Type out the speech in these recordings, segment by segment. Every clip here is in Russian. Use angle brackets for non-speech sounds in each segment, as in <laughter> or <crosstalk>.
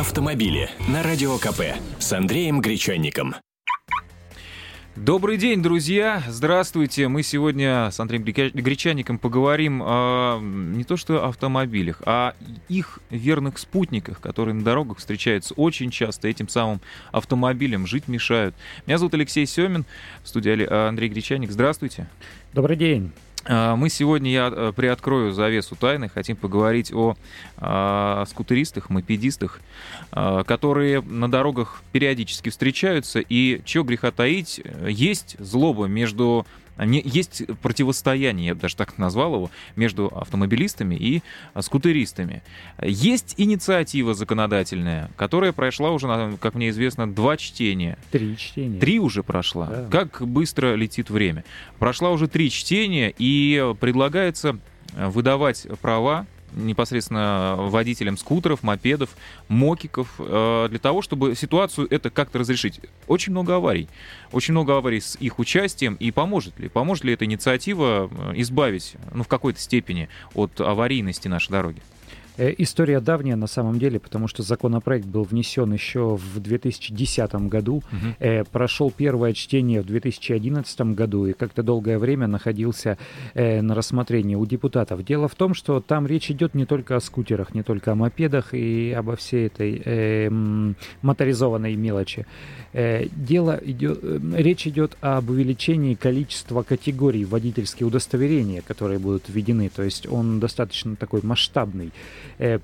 автомобили на Радио КП с Андреем Гречанником. Добрый день, друзья! Здравствуйте! Мы сегодня с Андреем Гречанником поговорим о, не то что автомобилях, а их верных спутниках, которые на дорогах встречаются очень часто, этим самым автомобилям жить мешают. Меня зовут Алексей Семин, в студии Андрей Гречанник. Здравствуйте! Добрый день! А, мы сегодня, я э, приоткрою завесу тайны, хотим поговорить о, о а, скутеристах, мопедистах, а, которые на дорогах периодически встречаются, и чего греха таить, есть злоба между есть противостояние, я бы даже так назвал его, между автомобилистами и а, скутеристами. Есть инициатива законодательная, которая прошла уже, как мне известно, два чтения. Три чтения. Три уже прошла. Да. Как быстро летит время. Прошла уже три чтения, и предлагается выдавать права непосредственно водителям скутеров, мопедов, мокиков, э, для того, чтобы ситуацию это как-то разрешить. Очень много аварий. Очень много аварий с их участием. И поможет ли? Поможет ли эта инициатива э, избавить, ну, в какой-то степени от аварийности нашей дороги? Э, история давняя на самом деле, потому что законопроект был внесен еще в 2010 году, угу. прошел первое чтение в 2011 году и как-то долгое время находился э, на рассмотрении у депутатов. Дело в том, что там речь идет не только о скутерах, не только о мопедах и обо всей этой э, моторизованной мелочи. Э, дело идет, э, речь идет об увеличении количества категорий водительских удостоверения, которые будут введены. То есть он достаточно такой масштабный. Э,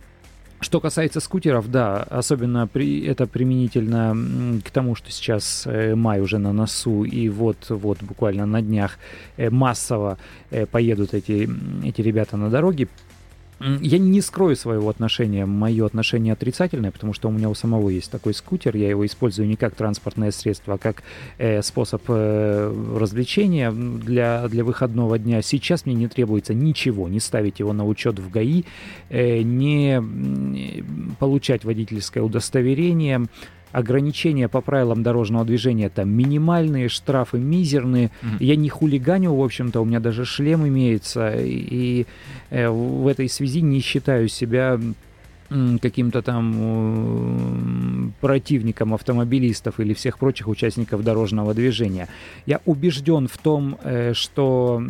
что касается скутеров, да, особенно при, это применительно к тому, что сейчас э, май уже на носу, и вот-вот буквально на днях э, массово поедут эти, эти ребята на дороге. Я не скрою своего отношения, мое отношение отрицательное, потому что у меня у самого есть такой скутер, я его использую не как транспортное средство, а как э, способ э, развлечения для, для выходного дня. Сейчас мне не требуется ничего, не ставить его на учет в ГАИ, э, не получать водительское удостоверение, ограничения по правилам дорожного движения там минимальные, штрафы мизерные. Mm-hmm. Я не хулиганю, в общем-то, у меня даже шлем имеется, и э, в этой связи не считаю себя каким-то там противником автомобилистов или всех прочих участников дорожного движения. Я убежден в том, э, что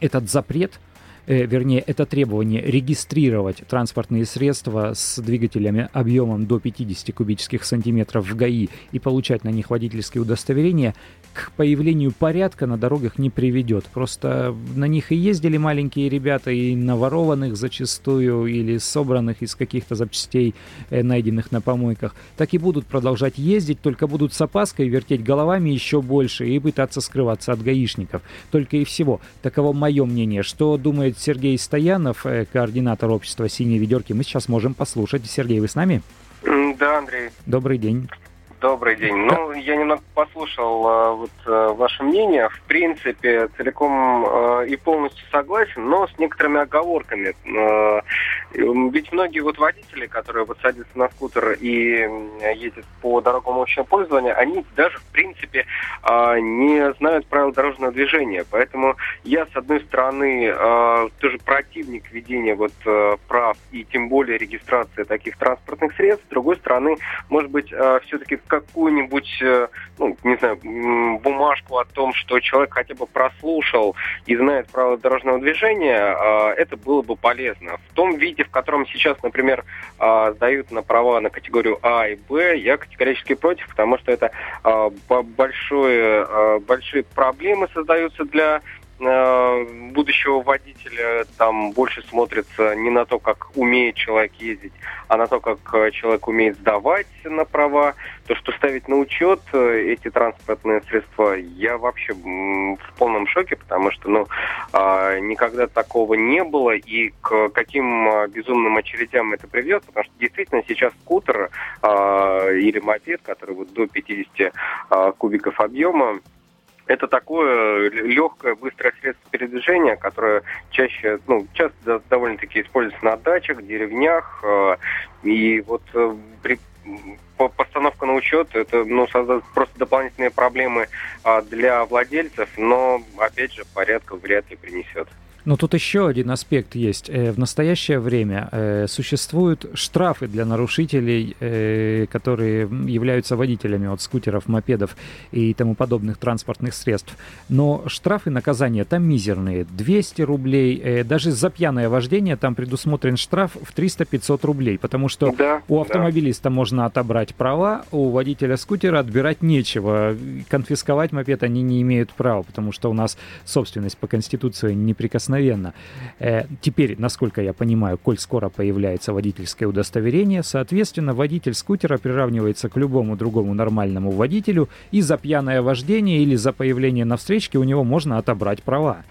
этот запрет э, вернее, это требование регистрировать транспортные средства с двигателями объемом до 50 кубических сантиметров в ГАИ и получать на них водительские удостоверения, к появлению порядка на дорогах не приведет. Просто на них и ездили маленькие ребята, и наворованных зачастую, или собранных из каких-то запчастей, э, найденных на помойках, так и будут продолжать ездить, только будут с опаской вертеть головами еще больше и пытаться скрываться от гаишников. Только и всего. Таково мое мнение. Что думает Сергей Стоянов, э, координатор общества «Синие ведерки», мы сейчас можем послушать. Сергей, вы с нами? Да, Андрей. Добрый день. Добрый день. Ну, я немного послушал э, вот э, ваше мнение. В принципе, целиком э, и полностью согласен, но с некоторыми оговорками. Ведь многие вот водители, которые вот садятся на скутер и ездят по дорогам общего пользования, они даже в принципе не знают правил дорожного движения. Поэтому я, с одной стороны, тоже противник введения вот прав и тем более регистрации таких транспортных средств. С другой стороны, может быть, все-таки какую-нибудь, э, ну, не знаю, бумажку о том, что человек хотя бы прослушал и знает правила дорожного движения, а, это было бы полезно. В том виде, в котором сейчас, например, а, сдают на права на категорию А и Б, я категорически против, потому что это а, большое, большие проблемы создаются для будущего водителя там больше смотрится не на то, как умеет человек ездить, а на то, как э, человек умеет сдавать на права. То, что ставить на учет э, эти транспортные средства, я вообще в полном шоке, потому что ну, а, никогда такого не было, и к каким безумным очередям это приведет, потому что действительно сейчас скутер а, или мопед, который вот до 50 а, кубиков объема, это такое легкое, быстрое средство передвижения, которое чаще, ну, часто довольно-таки используется на дачах, деревнях. Э, и вот э, при постановка на учет, это ну, создаст просто дополнительные проблемы а, для владельцев, но, опять же, порядка вряд ли принесет. Но тут еще один аспект есть. Э, в настоящее время э, существуют штрафы для нарушителей, э, которые являются водителями от скутеров, мопедов и тому подобных транспортных средств. Но штрафы наказания там мизерные. 200 рублей. Даже за пьяное вождение там предусмотрен штраф в 300-500 рублей. Потому что да, у автомобилиста да. можно отобрать права, у водителя скутера отбирать нечего. Конфисковать мопед они не имеют права, потому что у нас собственность по Конституции неприкосновенна мгновенно. Э, теперь, насколько я понимаю, коль скоро появляется водительское удостоверение, соответственно, водитель скутера приравнивается к любому другому нормальному водителю, и за пьяное вождение или за появление на встречке у него можно отобрать права.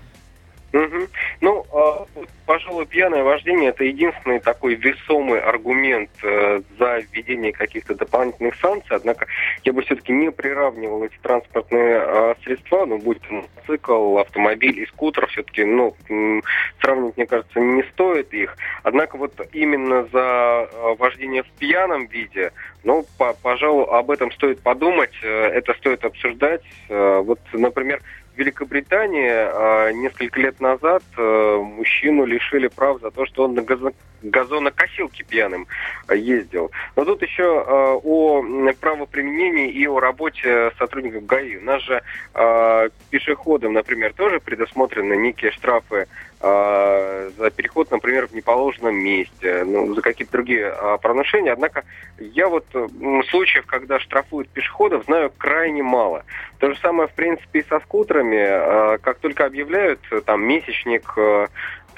Угу. Ну, а, пожалуй, пьяное вождение это единственный такой весомый аргумент э, за введение каких-то дополнительных санкций. Однако я бы все-таки не приравнивал эти транспортные э, средства, ну, будь то мотоцикл, автомобиль и скутер, все-таки, ну, сравнивать, мне кажется, не стоит их. Однако вот именно за э, вождение в пьяном виде, ну, по, пожалуй, об этом стоит подумать, э, это стоит обсуждать. Э, вот, например, Великобритании э, несколько лет назад э, мужчину лишили прав за то, что он на газо газонокосилке пьяным э, ездил. Но тут еще о правоприменении и о работе сотрудников ГАИ. У нас же пешеходам, например, тоже предусмотрены некие штрафы за переход, например, в неположенном месте, ну, за какие-то другие э, правонарушения. Однако я вот случаев, когда штрафуют пешеходов, знаю крайне мало. То же самое, в принципе, и со скутерами. Э, как только объявляют там месячник э,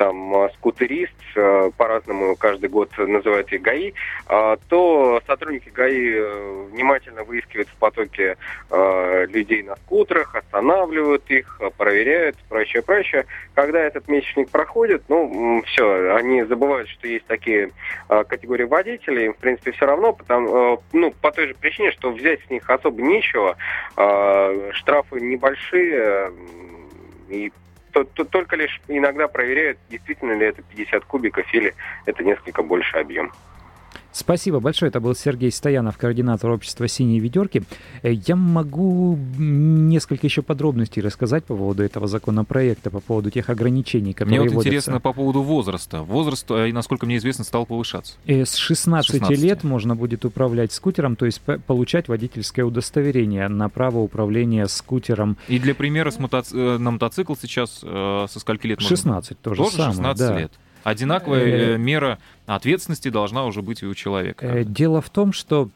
там а, скутерист, а, по-разному каждый год называют их ГАИ, а, то сотрудники ГАИ э, внимательно выискивают в потоке людей на скутерах, останавливают их, проверяют, прочее, прочее. Когда этот месячник проходит, ну, все, они забывают, что есть такие категории водителей, им, в принципе, все равно, потому, ну, по той же причине, что взять с них особо нечего, штрафы небольшие, и то, то, только лишь иногда проверяют, действительно ли это 50 кубиков или это несколько больше объем. Спасибо большое. Это был Сергей Стоянов, координатор общества «Синие ведерки». Э, я могу несколько еще подробностей рассказать по поводу этого законопроекта, по поводу тех ограничений, которые Мне вот вводятся. интересно по поводу возраста. Возраст, э, насколько мне известно, стал повышаться. Э, с 16, 16 лет можно будет управлять скутером, то есть получать водительское удостоверение на право управления скутером. И для примера, с мотоци... на мотоцикл сейчас со скольки лет 16 можно? 16 тоже, тоже самое, 16 да. лет. Одинаковая э, мера ответственности должна уже быть и у человека. Дело в том, что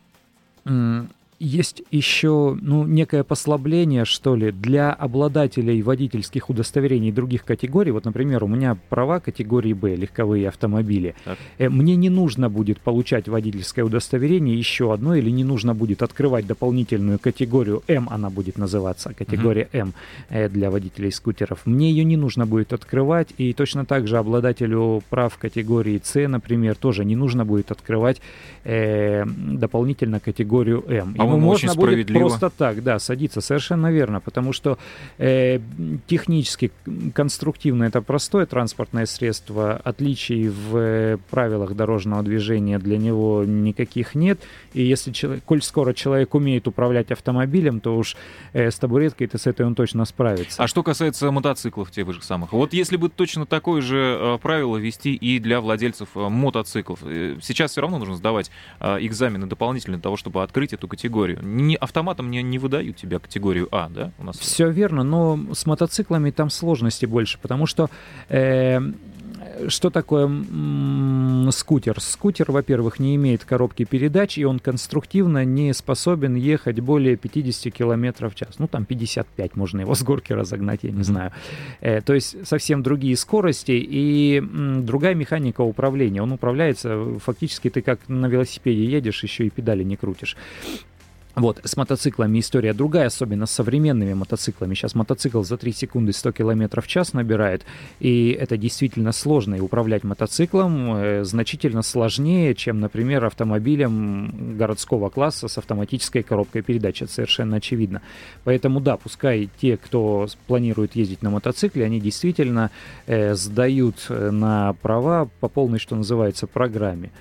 есть еще ну, некое послабление, что ли, для обладателей водительских удостоверений других категорий. Вот, например, у меня права категории Б, легковые автомобили. Так. Э, мне не нужно будет получать водительское удостоверение еще одно, или не нужно будет открывать дополнительную категорию М, она будет называться, категория. М э, для водителей скутеров. Мне ее не нужно будет открывать, и точно так же обладателю прав категории С, например, тоже не нужно будет открывать э, дополнительно категорию М. Ему можно будет просто так, да, садиться, совершенно верно, потому что э, технически, конструктивно это простое транспортное средство, отличий в э, правилах дорожного движения для него никаких нет, и если человек, коль скоро человек умеет управлять автомобилем, то уж э, с табуреткой то с этой он точно справится. А что касается мотоциклов тех же самых, вот если бы точно такое же э, правило вести и для владельцев э, мотоциклов, э, сейчас все равно нужно сдавать э, экзамены дополнительно для того, чтобы открыть эту категорию. Не, автоматом не, не выдают тебя категорию А, да? У нас Все верно, но с мотоциклами там сложности больше, потому что э, что такое скутер? Скутер, во-первых, не имеет коробки передач, и он конструктивно не способен ехать более 50 км в час. Ну, там 55, можно его с горки разогнать, я не знаю. Э, то есть совсем другие скорости и м, другая механика управления. Он управляется, фактически ты как на велосипеде едешь, еще и педали не крутишь. Вот, с мотоциклами история другая, особенно с современными мотоциклами. Сейчас мотоцикл за 3 секунды 100 км в час набирает, и это действительно сложно. И управлять мотоциклом э, значительно сложнее, чем, например, автомобилем городского класса с автоматической коробкой передач. Это совершенно очевидно. Поэтому, да, пускай те, кто планирует ездить на мотоцикле, они действительно э, сдают э, на права по полной, что называется, программе.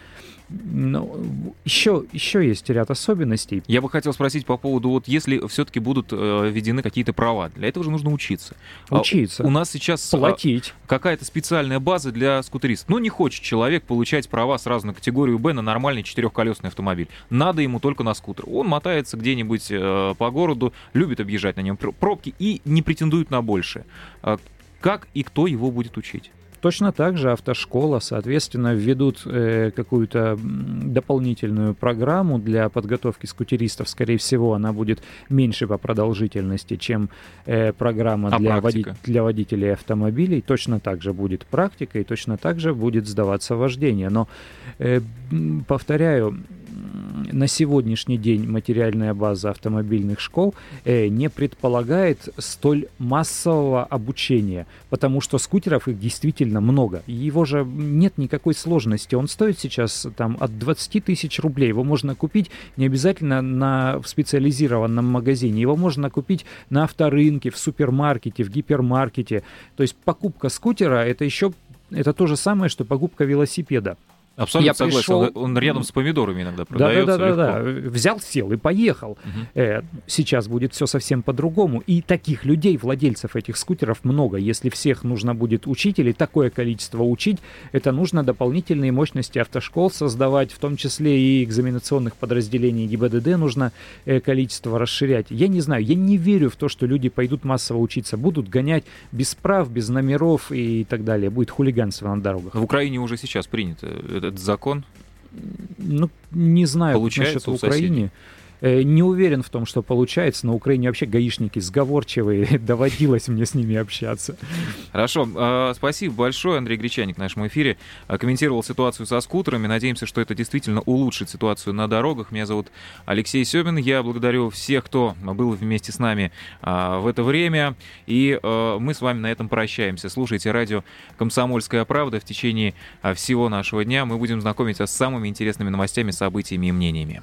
Ну, еще, еще есть ряд особенностей. Я бы хотел спросить по поводу, вот если все-таки будут э, введены какие-то права, для этого же нужно учиться. А учиться. А, у нас сейчас а, платить. А, какая-то специальная база для скутеристов. Ну, не хочет человек получать права сразу на категорию Б на нормальный четырехколесный автомобиль. Надо ему только на скутер. Он мотается где-нибудь э, по городу, любит объезжать на нем пробки и не претендует на большее. А, как и кто его будет учить? Точно так же автошкола, соответственно, введут э, какую-то дополнительную программу для подготовки скутеристов. Скорее всего, она будет меньше по продолжительности, чем э, программа а для, води- для водителей автомобилей. Точно так же будет практика и точно так же будет сдаваться вождение. Но, э, повторяю, на сегодняшний день материальная база автомобильных школ э, не предполагает столь массового обучения, потому что скутеров их действительно много. Его же нет никакой сложности. Он стоит сейчас там от 20 тысяч рублей. Его можно купить не обязательно на, в специализированном магазине. Его можно купить на авторынке, в супермаркете, в гипермаркете. То есть покупка скутера это еще это то же самое, что покупка велосипеда. Абсолютно я согласен. Пришел... Он рядом с помидорами иногда продается. Да, да, да, да, да. Взял, сел и поехал. Угу. Э, сейчас будет все совсем по-другому. И таких людей, владельцев этих скутеров, много. Если всех нужно будет учить или такое количество учить, это нужно дополнительные мощности автошкол создавать, в том числе и экзаменационных подразделений ГИБДД нужно э, количество расширять. Я не знаю, я не верю в то, что люди пойдут массово учиться, будут гонять без прав, без номеров и так далее. Будет хулиганство на дорогах. В Украине уже сейчас принято этот закон? Ну, не знаю Получается насчет в Украине. Э, не уверен в том, что получается. На Украине вообще гаишники сговорчивые. <laughs> Доводилось мне с ними общаться. Хорошо. А, спасибо большое. Андрей Гречаник в нашем эфире а, комментировал ситуацию со скутерами. Надеемся, что это действительно улучшит ситуацию на дорогах. Меня зовут Алексей Семин. Я благодарю всех, кто был вместе с нами а, в это время. И мы с вами на этом прощаемся. Слушайте радио «Комсомольская правда» в течение всего нашего дня. Мы будем знакомиться с самыми интересными новостями, событиями и мнениями.